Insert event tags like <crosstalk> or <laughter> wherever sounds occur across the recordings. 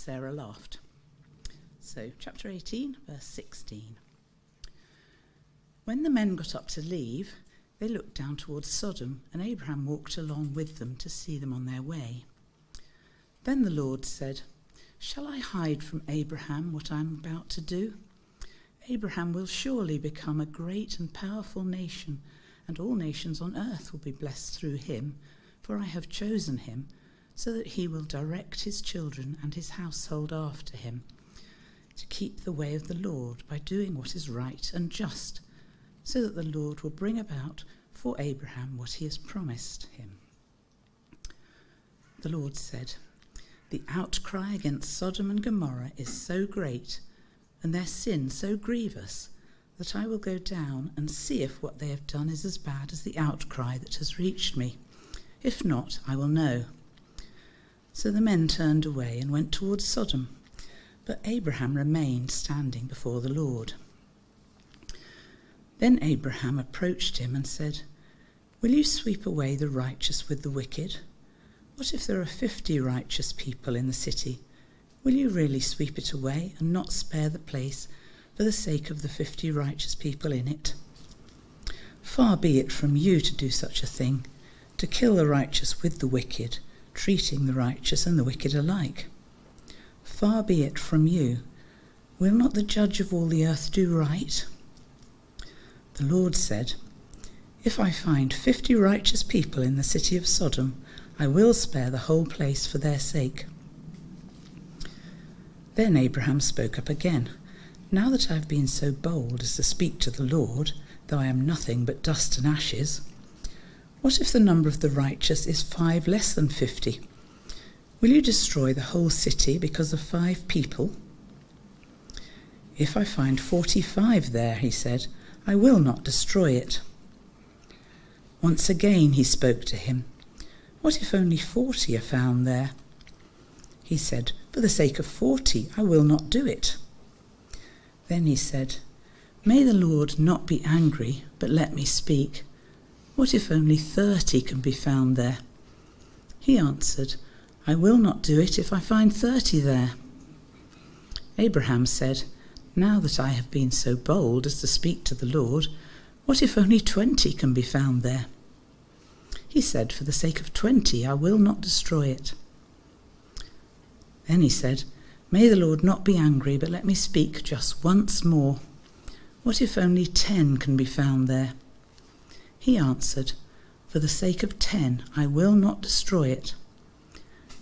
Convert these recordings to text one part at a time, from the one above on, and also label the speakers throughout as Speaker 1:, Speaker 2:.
Speaker 1: Sarah laughed. So, chapter 18, verse 16. When the men got up to leave, they looked down towards Sodom, and Abraham walked along with them to see them on their way. Then the Lord said, Shall I hide from Abraham what I am about to do? Abraham will surely become a great and powerful nation, and all nations on earth will be blessed through him, for I have chosen him, so that he will direct his children and his household after him, to keep the way of the Lord by doing what is right and just, so that the Lord will bring about for Abraham what he has promised him. The Lord said, The outcry against Sodom and Gomorrah is so great and their sin so grievous that I will go down and see if what they have done is as bad as the outcry that has reached me. If not, I will know. So the men turned away and went towards Sodom, but Abraham remained standing before the Lord. Then Abraham approached him and said, Will you sweep away the righteous with the wicked? What if there are fifty righteous people in the city? Will you really sweep it away and not spare the place for the sake of the fifty righteous people in it? Far be it from you to do such a thing, to kill the righteous with the wicked, treating the righteous and the wicked alike. Far be it from you. Will not the judge of all the earth do right? The Lord said, If I find fifty righteous people in the city of Sodom, I will spare the whole place for their sake. Then Abraham spoke up again. Now that I have been so bold as to speak to the Lord, though I am nothing but dust and ashes, what if the number of the righteous is five less than fifty? Will you destroy the whole city because of five people? If I find forty five there, he said, I will not destroy it. Once again he spoke to him. What if only forty are found there? He said, For the sake of forty, I will not do it. Then he said, May the Lord not be angry, but let me speak. What if only thirty can be found there? He answered, I will not do it if I find thirty there. Abraham said, Now that I have been so bold as to speak to the Lord, what if only twenty can be found there? He said, For the sake of twenty, I will not destroy it. Then he said, May the Lord not be angry, but let me speak just once more. What if only ten can be found there? He answered, For the sake of ten, I will not destroy it.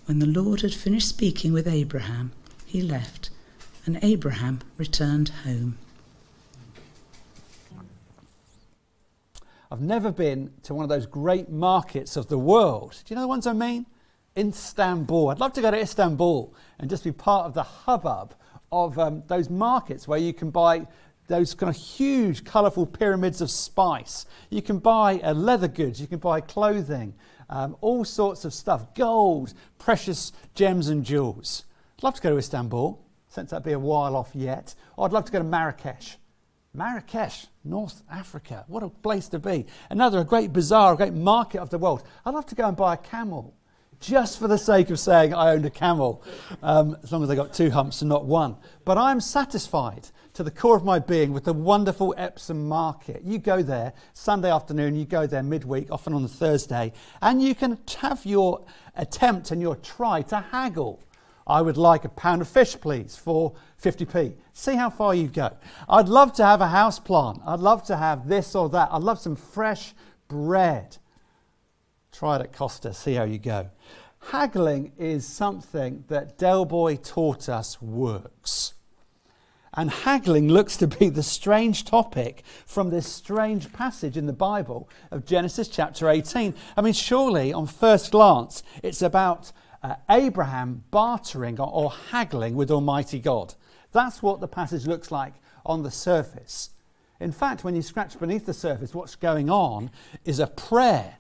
Speaker 1: When the Lord had finished speaking with Abraham, he left, and Abraham returned home.
Speaker 2: I've never been to one of those great markets of the world. Do you know the ones I mean? Istanbul. I'd love to go to Istanbul and just be part of the hubbub of um, those markets where you can buy those kind of huge, colourful pyramids of spice. You can buy uh, leather goods, you can buy clothing, um, all sorts of stuff, gold, precious gems and jewels. I'd love to go to Istanbul, since that'd be a while off yet. Or I'd love to go to Marrakesh. Marrakesh, North Africa, what a place to be. Another a great bazaar, a great market of the world. I'd love to go and buy a camel just for the sake of saying I owned a camel, um, as long as I got two humps and not one. But I'm satisfied to the core of my being with the wonderful Epsom Market. You go there Sunday afternoon, you go there midweek, often on a Thursday, and you can have your attempt and your try to haggle. I would like a pound of fish, please, for 50p. See how far you go. I'd love to have a house plant. I'd love to have this or that. I'd love some fresh bread. Try it at Costa, see how you go. Haggling is something that Del Boy taught us works. And haggling looks to be the strange topic from this strange passage in the Bible of Genesis chapter 18. I mean, surely on first glance, it's about uh, Abraham bartering or, or haggling with Almighty God. That's what the passage looks like on the surface. In fact, when you scratch beneath the surface, what's going on is a prayer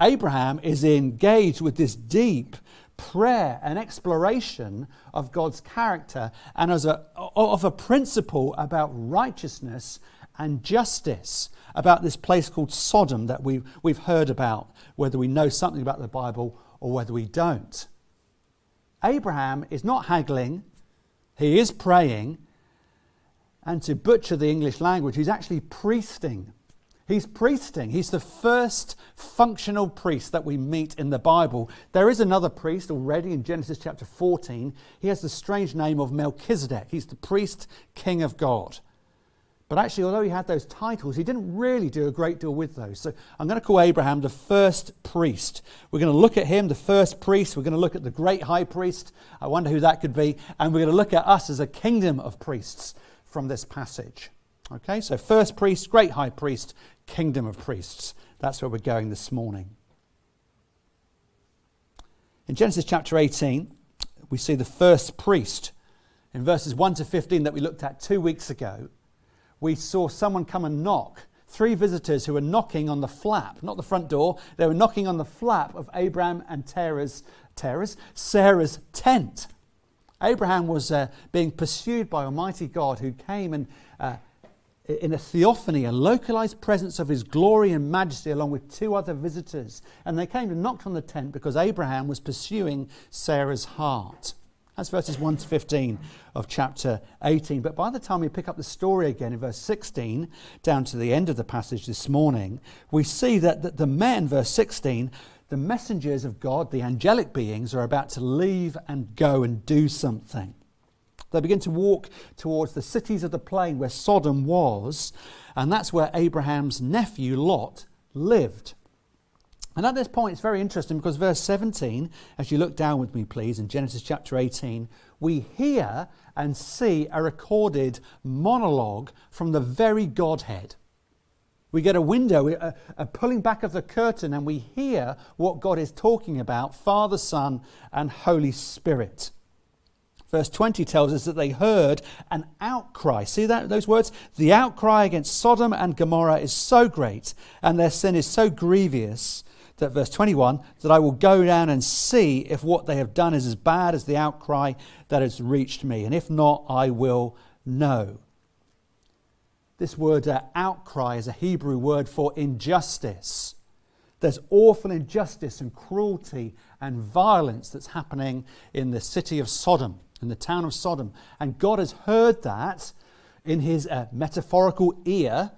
Speaker 2: Abraham is engaged with this deep prayer and exploration of God's character and as a, of a principle about righteousness and justice, about this place called Sodom that we've, we've heard about, whether we know something about the Bible or whether we don't. Abraham is not haggling, he is praying, and to butcher the English language, he's actually priesting. He's priesting. He's the first functional priest that we meet in the Bible. There is another priest already in Genesis chapter 14. He has the strange name of Melchizedek. He's the priest king of God. But actually, although he had those titles, he didn't really do a great deal with those. So I'm going to call Abraham the first priest. We're going to look at him, the first priest. We're going to look at the great high priest. I wonder who that could be. And we're going to look at us as a kingdom of priests from this passage. Okay, so first priest, great high priest, kingdom of priests. That's where we're going this morning. In Genesis chapter 18, we see the first priest. In verses 1 to 15 that we looked at two weeks ago, we saw someone come and knock. Three visitors who were knocking on the flap, not the front door, they were knocking on the flap of Abraham and Terah's, Terah's Sarah's tent. Abraham was uh, being pursued by Almighty God who came and uh, in a theophany, a localized presence of his glory and majesty, along with two other visitors. And they came and knocked on the tent because Abraham was pursuing Sarah's heart. That's verses 1 to 15 of chapter 18. But by the time we pick up the story again in verse 16, down to the end of the passage this morning, we see that, the men, verse 16, the messengers of God, the angelic beings, are about to leave and go and do something. They begin to walk towards the cities of the plain where Sodom was, and that's where Abraham's nephew Lot lived. And at this point, it's very interesting because verse 17, as you look down with me, please, in Genesis chapter 18, we hear and see a recorded monologue from the very Godhead. We get a window, a, a, pulling back of the curtain, and we hear what God is talking about Father, Son, and Holy Spirit. Verse 20 tells us that they heard an outcry. See that those words? The outcry against Sodom and Gomorrah is so great, and their sin is so grievous that verse 21 that I will go down and see if what they have done is as bad as the outcry that has reached me, and if not, I will know. This word uh, outcry is a Hebrew word for injustice. There's awful injustice and cruelty and violence that's happening in the city of Sodom, in the town of Sodom. And God has heard that in his uh, metaphorical ear,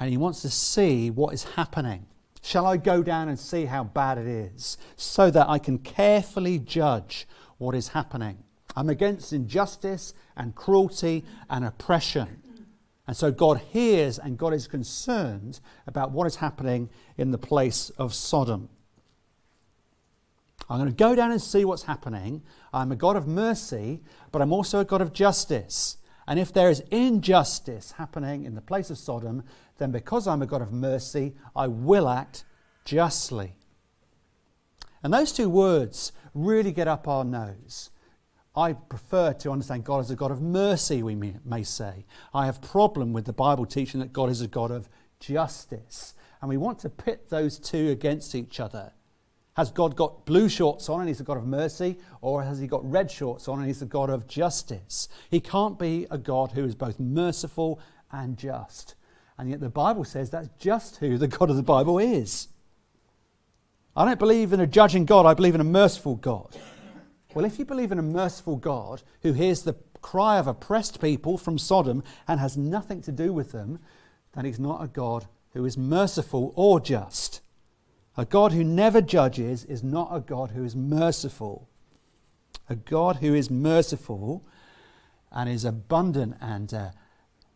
Speaker 2: and he wants to see what is happening. Shall I go down and see how bad it is so that I can carefully judge what is happening? I'm against injustice and cruelty and oppression. And so God hears and God is concerned about what is happening in the place of Sodom. I'm going to go down and see what's happening. I'm a God of mercy, but I'm also a God of justice. And if there is injustice happening in the place of Sodom, then because I'm a God of mercy, I will act justly. And those two words really get up our nose. I prefer to understand God as a God of mercy, we may say. I have problem with the Bible teaching that God is a God of justice. And we want to pit those two against each other. Has God got blue shorts on and he's a God of mercy, or has he got red shorts on and he's a God of justice? He can't be a God who is both merciful and just. And yet the Bible says that's just who the God of the Bible is. I don't believe in a judging God, I believe in a merciful God. Well, if you believe in a merciful God who hears the cry of oppressed people from Sodom and has nothing to do with them, then he's not a God who is merciful or just. A God who never judges is not a God who is merciful. A God who is merciful and is abundant and uh,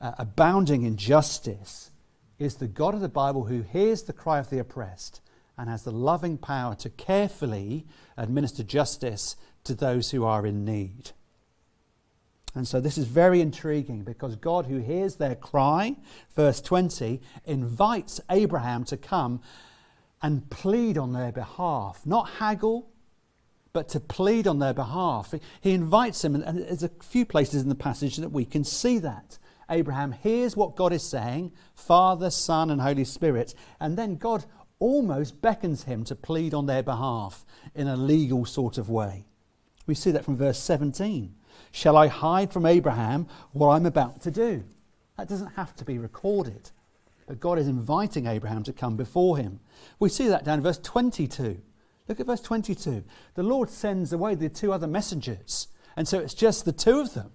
Speaker 2: uh, abounding in justice is the God of the Bible who hears the cry of the oppressed and has the loving power to carefully administer justice to those who are in need. And so this is very intriguing because God, who hears their cry, verse 20, invites Abraham to come and plead on their behalf, not haggle, but to plead on their behalf. He invites him, and there's a few places in the passage that we can see that. Abraham hears what God is saying Father, Son, and Holy Spirit. And then God almost beckons him to plead on their behalf in a legal sort of way. We see that from verse 17. Shall I hide from Abraham what I'm about to do? That doesn't have to be recorded. But God is inviting Abraham to come before him. We see that down in verse 22. Look at verse 22. The Lord sends away the two other messengers, and so it's just the two of them.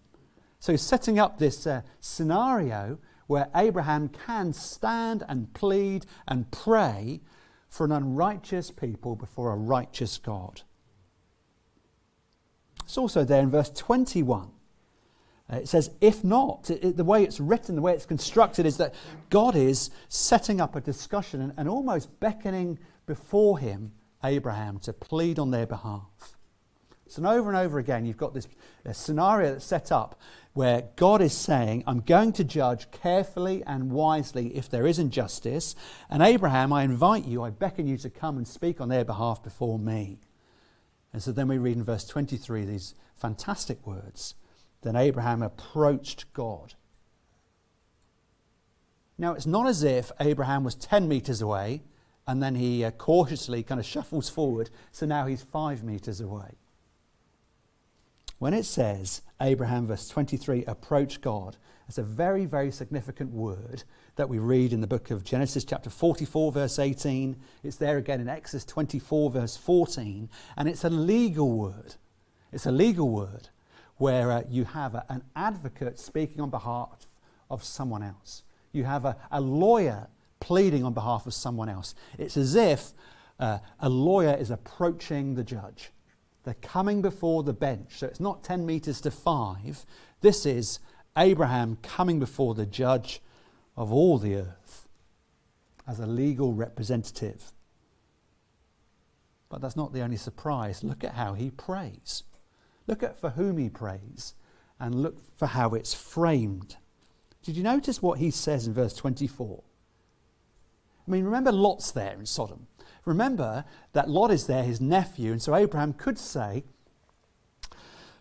Speaker 2: So he's setting up this uh, scenario where Abraham can stand and plead and pray for an unrighteous people before a righteous God. It's also there in verse 21. Uh, it says, if not, it, it, the way it's written, the way it's constructed, is that God is setting up a discussion and, and almost beckoning before him Abraham to plead on their behalf. So, over and over again, you've got this scenario that's set up where God is saying, I'm going to judge carefully and wisely if there is injustice. And Abraham, I invite you, I beckon you to come and speak on their behalf before me. And so then we read in verse 23 these fantastic words. Then Abraham approached God. Now, it's not as if Abraham was 10 meters away and then he uh, cautiously kind of shuffles forward, so now he's five meters away. When it says Abraham, verse 23, approach God, it's a very, very significant word that we read in the book of Genesis, chapter 44, verse 18. It's there again in Exodus 24, verse 14. And it's a legal word. It's a legal word where uh, you have a, an advocate speaking on behalf of someone else. You have a, a lawyer pleading on behalf of someone else. It's as if uh, a lawyer is approaching the judge. They're coming before the bench. So it's not 10 meters to 5. This is Abraham coming before the judge of all the earth as a legal representative. But that's not the only surprise. Look at how he prays. Look at for whom he prays and look for how it's framed. Did you notice what he says in verse 24? I mean, remember Lot's there in Sodom. Remember that Lot is there, his nephew, and so Abraham could say,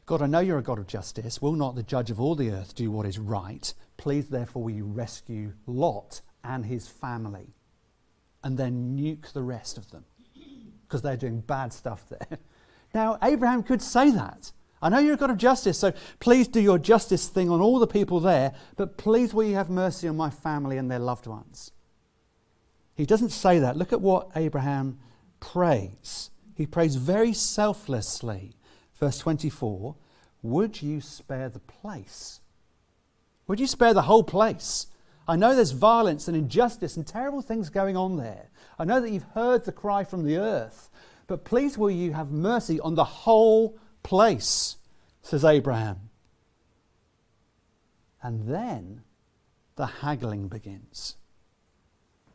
Speaker 2: God, I know you're a God of justice. Will not the judge of all the earth do what is right? Please, therefore, will you rescue Lot and his family and then nuke the rest of them because they're doing bad stuff there. <laughs> Now, Abraham could say that. I know you're a God of justice, so please do your justice thing on all the people there, but please will you have mercy on my family and their loved ones? He doesn't say that. Look at what Abraham prays. He prays very selflessly. Verse 24 Would you spare the place? Would you spare the whole place? I know there's violence and injustice and terrible things going on there. I know that you've heard the cry from the earth, but please will you have mercy on the whole place, says Abraham. And then the haggling begins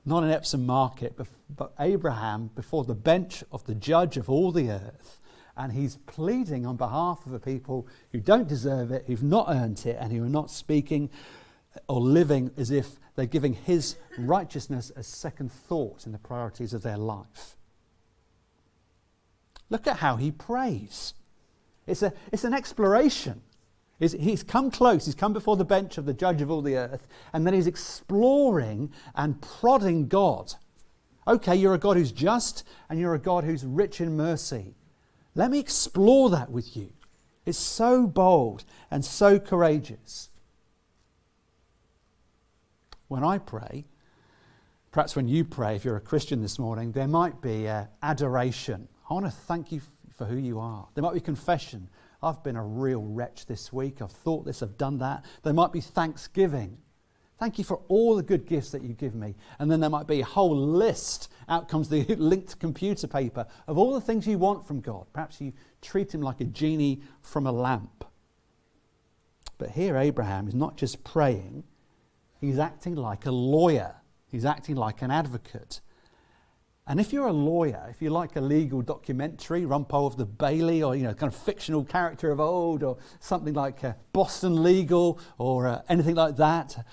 Speaker 2: not in Epsom Market, but Abraham before the bench of the judge of all the earth. And he's pleading on behalf of the people who don't deserve it, who've not earned it, and who are not speaking or living as if they're giving his righteousness a second thought in the priorities of their life. Look at how he prays. It's, a, it's an exploration He's, he's come close, he's come before the bench of the judge of all the earth, and then he's exploring and prodding God. Okay, you're a God who's just, and you're a God who's rich in mercy. Let me explore that with you. It's so bold and so courageous. When I pray, perhaps when you pray, if you're a Christian this morning, there might be uh, adoration. I want to thank you for who you are. There might be confession. I've been a real wretch this week. I've thought this, I've done that. There might be thanksgiving. Thank you for all the good gifts that you give me. And then there might be a whole list, out comes the <laughs> linked computer paper, of all the things you want from God. Perhaps you treat him like a genie from a lamp. But here, Abraham is not just praying, he's acting like a lawyer, he's acting like an advocate. And if you're a lawyer, if you like a legal documentary, Rumpole of the Bailey, or you know, kind of fictional character of old, or something like uh, Boston Legal, or uh, anything like that,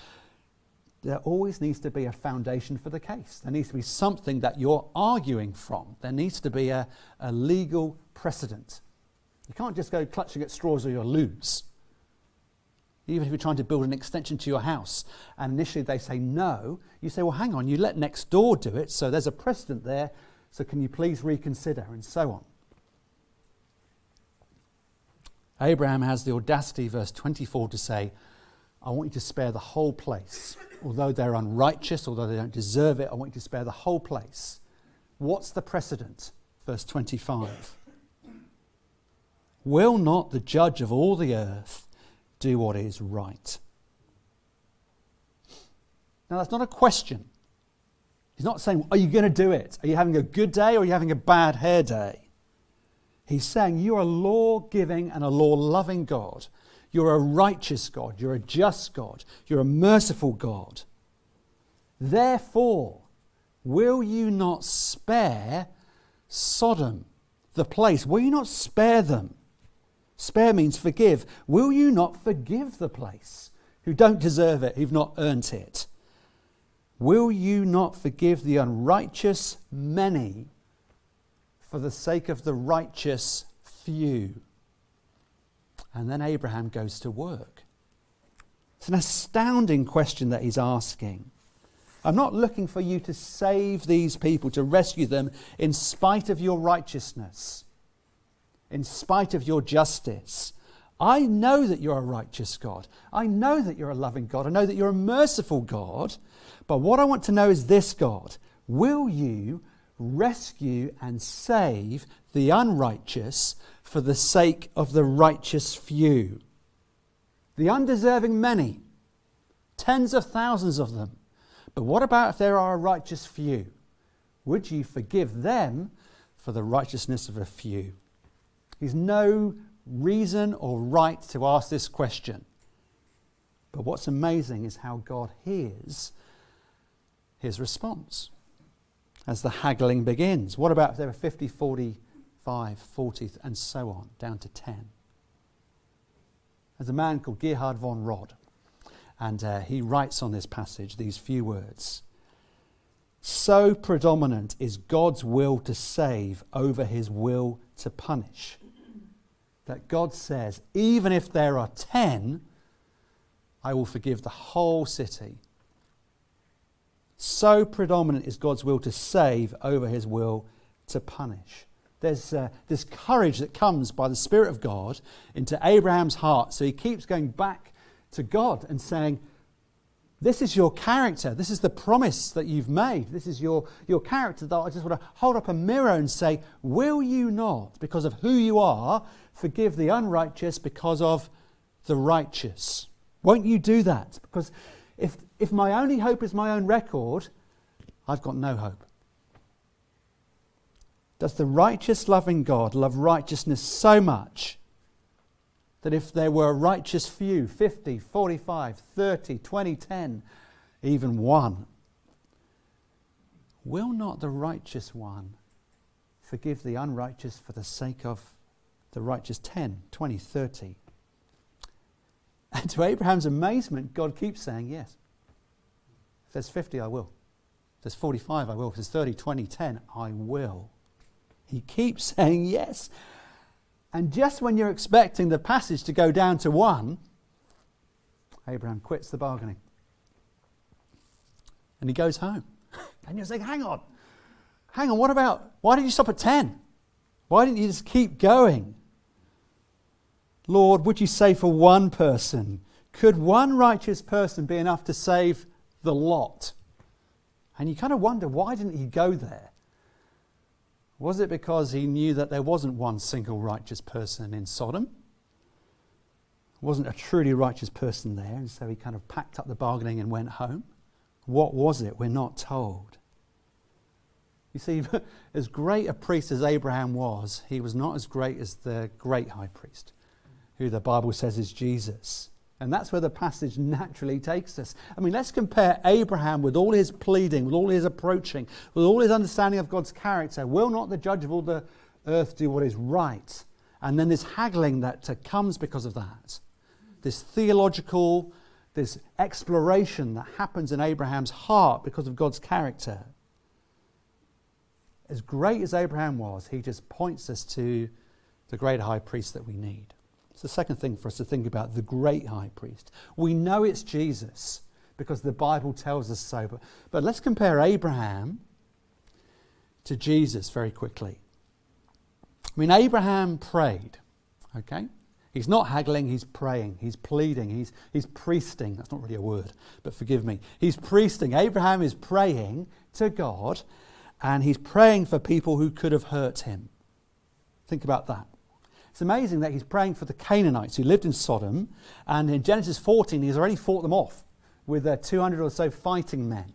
Speaker 2: there always needs to be a foundation for the case. There needs to be something that you're arguing from. There needs to be a, a legal precedent. You can't just go clutching at straws or you'll lose even if you're trying to build an extension to your house, and initially they say no, you say, well, hang on, you let next door do it, so there's a precedent there, so can you please reconsider, and so on. Abraham has the audacity, verse 24, to say, I want you to spare the whole place. Although they're unrighteous, although they don't deserve it, I want you to spare the whole place. What's the precedent verse 25. Will not the judge of all the earth do what is right? Now, that's not a question. He's not saying, Are you going to do it? Are you having a good day or are you having a bad hair day? He's saying, You're a law giving and a law loving God. You're a righteous God. You're a just God. You're a merciful God. Therefore, will you not spare Sodom, the place? Will you not spare them? Spare means forgive. Will you not forgive the place who don't deserve it, who've not earned it? Will you not forgive the unrighteous many for the sake of the righteous few? And then Abraham goes to work. It's an astounding question that he's asking. I'm not looking for you to save these people, to rescue them in spite of your righteousness, in spite of your justice. I know that you're a righteous God. I know that you're a loving God. I know that you're a merciful God. But what I want to know is this God will you rescue and save the unrighteous for the sake of the righteous few? The undeserving many, tens of thousands of them. But what about if there are a righteous few? Would you forgive them for the righteousness of a few? There's no reason or right to ask this question. But what's amazing is how God hears his response as the haggling begins. What about if there were 50, 45, 40, and so on, down to 10? There's a man called Gerhard von Rad, and uh, he writes on this passage these few words. So predominant is God's will to save over his will to punish that God says, even if there are 10, I will forgive the whole city so predominant is God's will to save over his will to punish. There's uh, this courage that comes by the Spirit of God into Abraham's heart. So he keeps going back to God and saying, This is your character. This is the promise that you've made. This is your, your character that I just want to hold up a mirror and say, Will you not, because of who you are, forgive the unrighteous because of the righteous? Won't you do that? Because if, if my only hope is my own record, I've got no hope. Does the righteous, loving God love righteousness so much that if there were a righteous few 50, 45, 30, 20, 10, even one will not the righteous one forgive the unrighteous for the sake of the righteous 10, 20, 30? <laughs> And to Abraham's amazement, God keeps saying yes. If there's 50, I will. If there's 45, I will. If there's 30, 20, 10, I will. He keeps <laughs> saying yes. And just when you're expecting the passage to go down to one, Abraham quits the bargaining. And he goes home. <laughs> And you're saying, hang on, hang on, what about, why did you stop at 10? Why didn't you just keep going? Lord, would you say for one person? Could one righteous person be enough to save the lot? And you kind of wonder why didn't he go there? Was it because he knew that there wasn't one single righteous person in Sodom? Wasn't a truly righteous person there, and so he kind of packed up the bargaining and went home? What was it? We're not told. You see, <laughs> as great a priest as Abraham was, he was not as great as the great high priest who the Bible says is Jesus. And that's where the passage naturally takes us. I mean, let's compare Abraham with all his pleading, with all his approaching, with all his understanding of God's character. Will not the judge of all the earth do what is right? And then this haggling that comes because of that. This theological, this exploration that happens in Abraham's heart because of God's character. As great as Abraham was, he just points us to the great high priest that we need. It's the second thing for us to think about the great high priest. We know it's Jesus because the Bible tells us so. But, but let's compare Abraham to Jesus very quickly. I mean, Abraham prayed, okay? He's not haggling, he's praying, he's pleading, he's, he's priesting. That's not really a word, but forgive me. He's priesting. Abraham is praying to God, and he's praying for people who could have hurt him. Think about that. It's amazing that he's praying for the Canaanites who lived in Sodom, and in Genesis 14, he's already fought them off with uh, 200 or so fighting men.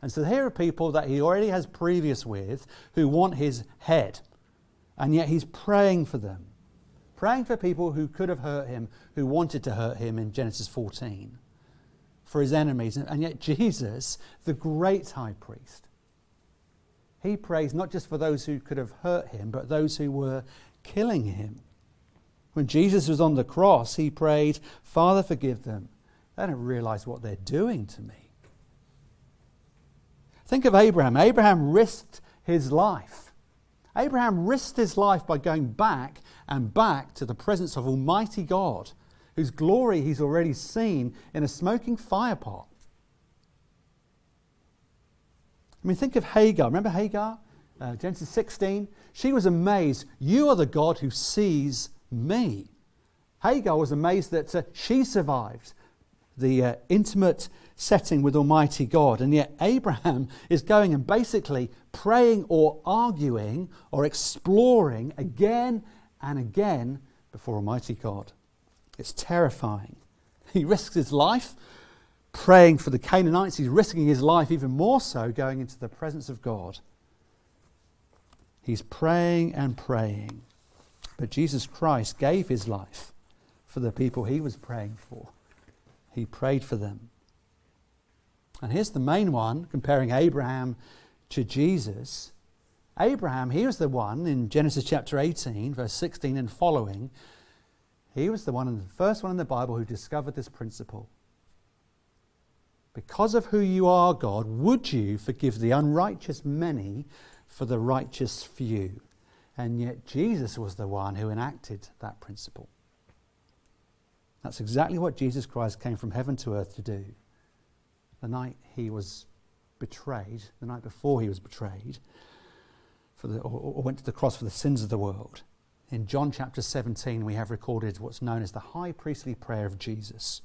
Speaker 2: And so here are people that he already has previous with who want his head, and yet he's praying for them. Praying for people who could have hurt him, who wanted to hurt him in Genesis 14, for his enemies. And yet Jesus, the great high priest, he prays not just for those who could have hurt him, but those who were killing him. When Jesus was on the cross, he prayed, Father, forgive them. They don't realize what they're doing to me. Think of Abraham. Abraham risked his life. Abraham risked his life by going back and back to the presence of Almighty God, whose glory he's already seen in a smoking firepot. I mean, think of Hagar. Remember Hagar? Uh, Genesis 16. She was amazed. You are the God who sees me. Hagar was amazed that uh, she survived the uh, intimate setting with Almighty God. And yet, Abraham <laughs> is going and basically praying or arguing or exploring again and again before Almighty God. It's terrifying. <laughs> He risks his life praying for the Canaanites, he's risking his life even more so going into the presence of God. He's praying and praying. But Jesus Christ gave his life for the people he was praying for. He prayed for them. And here's the main one comparing Abraham to Jesus. Abraham, he was the one in Genesis chapter 18, verse 16 and following. He was the one, the first one in the Bible who discovered this principle because of who you are, God, would you forgive the unrighteous many for the righteous few? And yet Jesus was the one who enacted that principle. That's exactly what Jesus Christ came from heaven to earth to do. The night he was betrayed, the night before he was betrayed, for the, or, or went to the cross for the sins of the world. In John chapter 17, we have recorded what's known as the high priestly prayer of Jesus.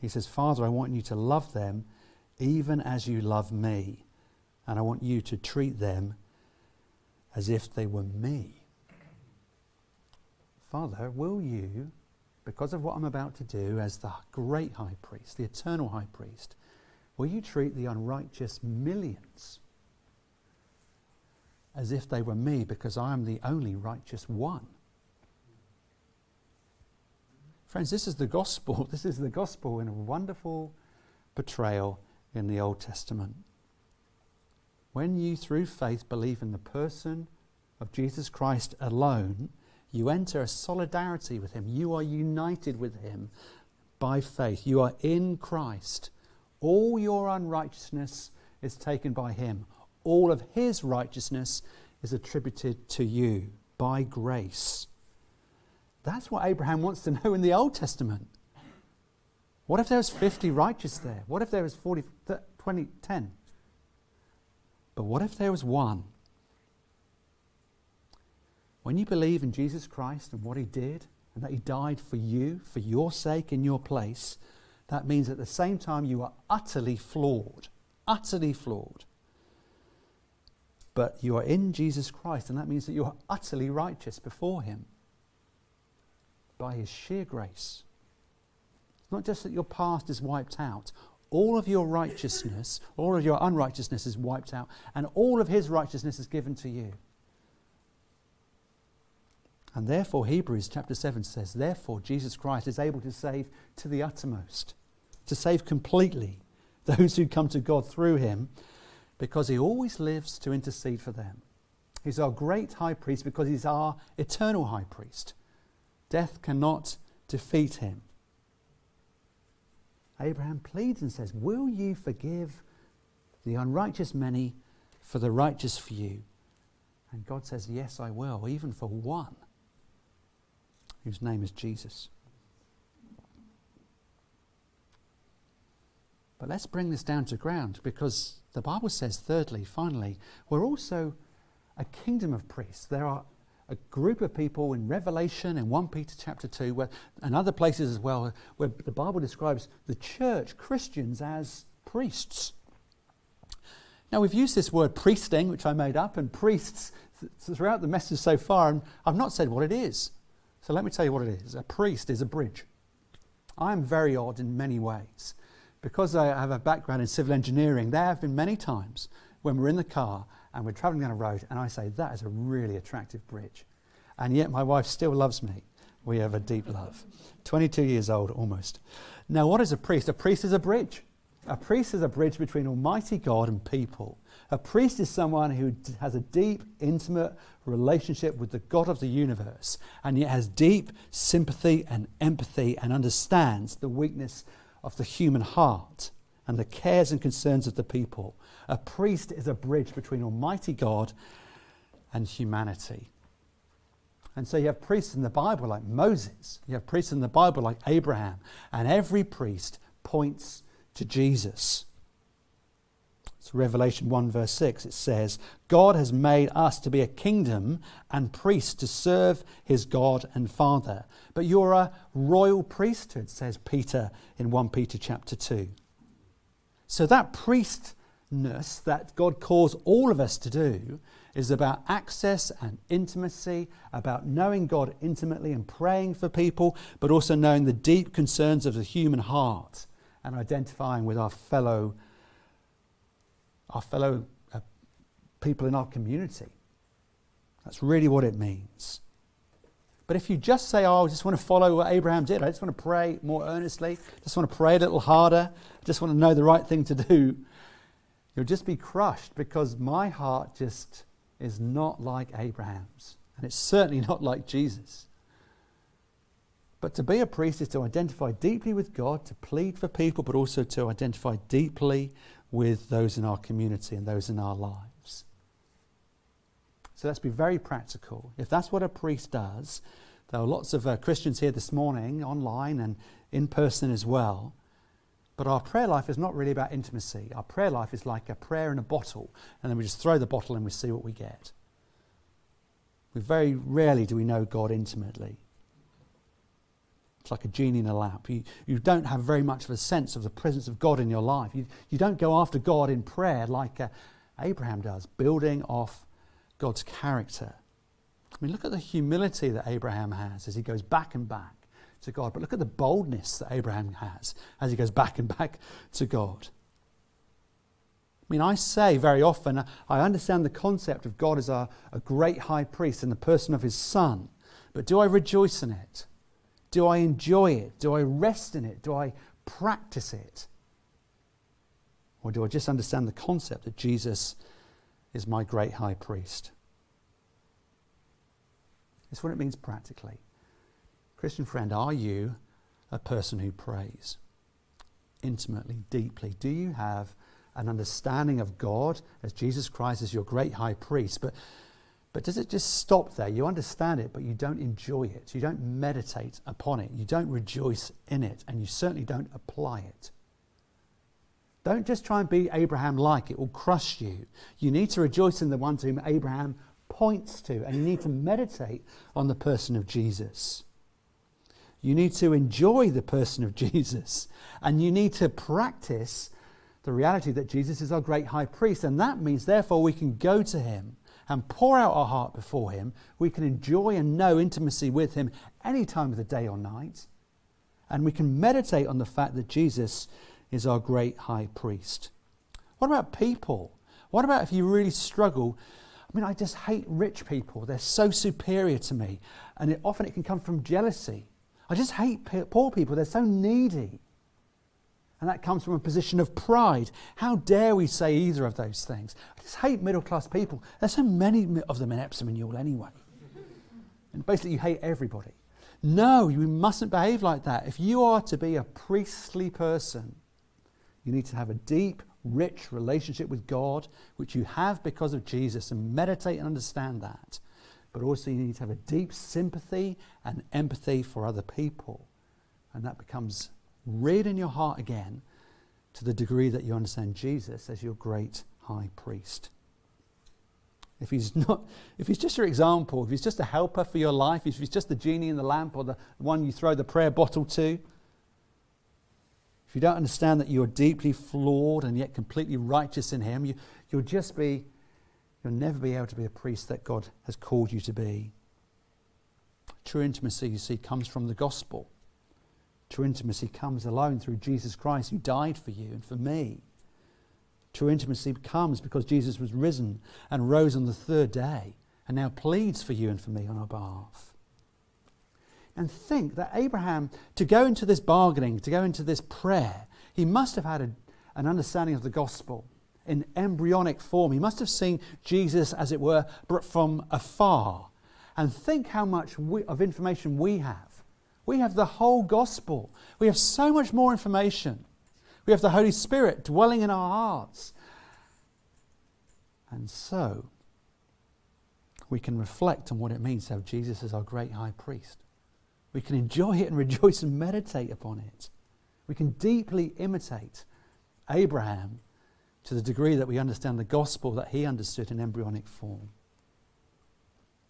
Speaker 2: He says, Father, I want you to love them even as you love me. And I want you to treat them as if they were me. Father, will you, because of what I'm about to do as the great high priest, the eternal high priest, will you treat the unrighteous millions as if they were me because I am the only righteous one? Friends, this is the gospel. <laughs> This is the gospel in a wonderful portrayal in the Old Testament. When you, through faith, believe in the person of Jesus Christ alone, you enter a solidarity with Him. You are united with Him by faith. You are in Christ. All your unrighteousness is taken by Him, all of His righteousness is attributed to you by grace. That's what Abraham wants to know in the Old Testament. What if there was 50 righteous there? What if there was 40, 20, 10? But what if there was one? When you believe in Jesus Christ and what he did, and that he died for you, for your sake, in your place, that means at the same time you are utterly flawed. Utterly flawed. But you are in Jesus Christ, and that means that you are utterly righteous before him by His sheer grace. It's not just that your past is wiped out, all of your righteousness, all of your unrighteousness is wiped out, and all of His righteousness is given to you. And therefore, Hebrews chapter 7 says, Therefore, Jesus Christ is able to save to the uttermost, to save completely those who come to God through him, because he always lives to intercede for them. He's our great high priest because he's our eternal high priest. Death cannot defeat him. Abraham pleads and says, Will you forgive the unrighteous many for the righteous few? And God says, Yes, I will, even for one, whose name is Jesus. But let's bring this down to ground because the Bible says, thirdly, finally, we're also a kingdom of priests. There are a group of people in Revelation and 1 Peter chapter 2 where, and other places as well where the Bible describes the church, Christians, as priests. Now, we've used this word priesting, which I made up, and priests throughout the message so far, and I've not said what it is. So let me tell you what it is. A priest is a bridge. I am very odd in many ways. Because I have a background in civil engineering, there have been many times when we're in the car and we're travelling down a road, and I say, That is a really attractive bridge. And yet my wife still loves me. We have a deep love. 22 years old almost. Now, what is a priest? A priest is a bridge. A priest is a bridge between Almighty God and people. A priest is someone who has a deep, intimate relationship with the God of the universe and yet has deep sympathy and empathy and understands the weakness of the human heart and the cares and concerns of the people. A priest is a bridge between Almighty God and humanity. And so you have priests in the Bible like Moses, you have priests in the Bible like Abraham, and every priest points to Jesus. It's Revelation 1, verse 6. It says, God has made us to be a kingdom and priests to serve his God and Father. But you're a royal priesthood, says Peter in 1 Peter chapter 2. So that priestness that God calls all of us to do is about access and intimacy, about knowing God intimately and praying for people, but also knowing the deep concerns of the human heart and identifying with our fellow our fellow uh, people in our community. That's really what it means. But if you just say, Oh, I just want to follow what Abraham did, I just want to pray more earnestly, just want to pray a little harder, just want to know the right thing to do, you'll just be crushed because my heart just is not like Abraham's. And it's certainly not like Jesus. But to be a priest is to identify deeply with God, to plead for people, but also to identify deeply with those in our community and those in our lives. So let's be very practical. If that's what a priest does, there are lots of uh, Christians here this morning, online and in person as well. But our prayer life is not really about intimacy. Our prayer life is like a prayer in a bottle, and then we just throw the bottle and we see what we get. We very rarely do we know God intimately. It's like a genie in a lamp. You, you don't have very much of a sense of the presence of God in your life. You, you don't go after God in prayer like uh, Abraham does, building off God's character. I mean, look at the humility that Abraham has as he goes back and back to God. But look at the boldness that Abraham has as he goes back and back to God. I mean, I say very often, I understand the concept of God as a, a great high priest in the person of his son, but do I rejoice in it? Do I enjoy it? Do I rest in it? Do I practice it? Or do I just understand the concept that Jesus is my great high priest? It's what it means practically. Christian friend, are you a person who prays intimately, deeply? Do you have an understanding of God as Jesus Christ as your great high priest? But but does it just stop there? You understand it, but you don't enjoy it. You don't meditate upon it. You don't rejoice in it. And you certainly don't apply it. Don't just try and be Abraham like, it will crush you. You need to rejoice in the one to whom Abraham points to, and you need to meditate on the person of Jesus. You need to enjoy the person of <laughs> Jesus, and you need to practice the reality that Jesus is our great high priest, and that means, therefore, we can go to him and pour out our heart before Him, we can enjoy and know intimacy with Him any time of the day or night. And we can meditate on the fact that Jesus is our great high priest. What about people? What about if you really struggle? I mean, I just hate rich people. They're so superior to me. And it, often it can come from jealousy. I just hate poor people. They're so needy. And that comes from a position of pride. How dare we say either of those things? I just hate middle class people. There's so many of them in Epsom and Ewell anyway. And basically, you hate everybody. No, you mustn't behave like that. If you are to be a priestly person, you need to have a deep, rich relationship with God, which you have because of Jesus, and meditate and understand that. But also, you need to have a deep sympathy and empathy for other people. And that becomes read in your heart again to the degree that you understand Jesus as your great high priest. If he's not, if he's just your example, if he's just a helper for your life, if he's just the genie in the lamp or the one you throw the prayer bottle to,
Speaker 1: if you don't understand that you're deeply flawed and yet completely righteous in Him, you, you'll just be, you'll never be able to be a priest that God has called you to be. True intimacy, you see, comes from the gospel. True intimacy comes alone through Jesus Christ, who died for you and for me. True intimacy comes because Jesus was risen and rose on the third day and now pleads for you and for me on our behalf. And think that Abraham, to go into this bargaining, to go into this prayer, he must have had a, an understanding of the gospel in embryonic form. He must have seen Jesus, as it were, from afar. And think how much we, of information we have. We have the whole gospel. We have so much more information. We have the Holy Spirit dwelling in our hearts. And so, we can reflect on what it means to have Jesus as our great high priest. We can enjoy it and rejoice and meditate upon it. We can deeply imitate Abraham to the degree that we understand the gospel that he understood in embryonic form.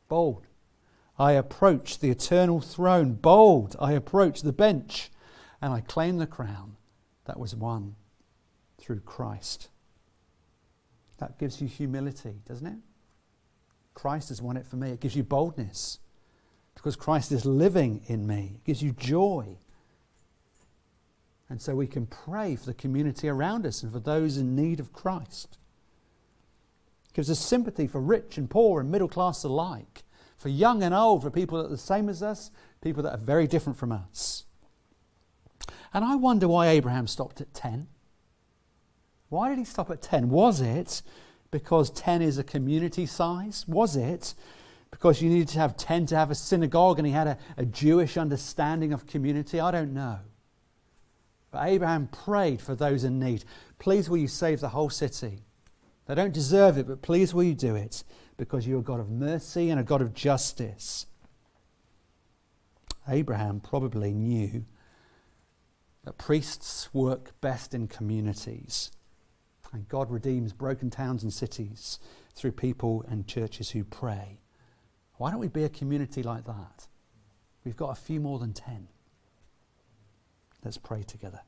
Speaker 1: Bold. I approach the eternal throne. Bold. I approach the bench and I claim the crown that was won through Christ. That gives you humility, doesn't it? Christ has won it for me. It gives you boldness because Christ is living in me. It gives you joy. And so we can pray for the community around us and for those in need of Christ. It gives us sympathy for rich and poor and middle class alike, for young and old, for people that are the same as us, people that are very different from us. And I wonder why Abraham stopped at 10. Why did he stop at 10? Was it because 10 is a community size? Was it because you needed to have 10 to have a synagogue and he had a, a Jewish understanding of community? I don't know. But Abraham prayed for those in need. Please, will you save the whole city? They don't deserve it, but please, will you do it? Because you're a God of mercy and a God of justice. Abraham probably knew that priests work best in communities. And God redeems broken towns and cities through people and churches who pray. Why don't we be a community like that? We've got a few more than 10. Let's pray together.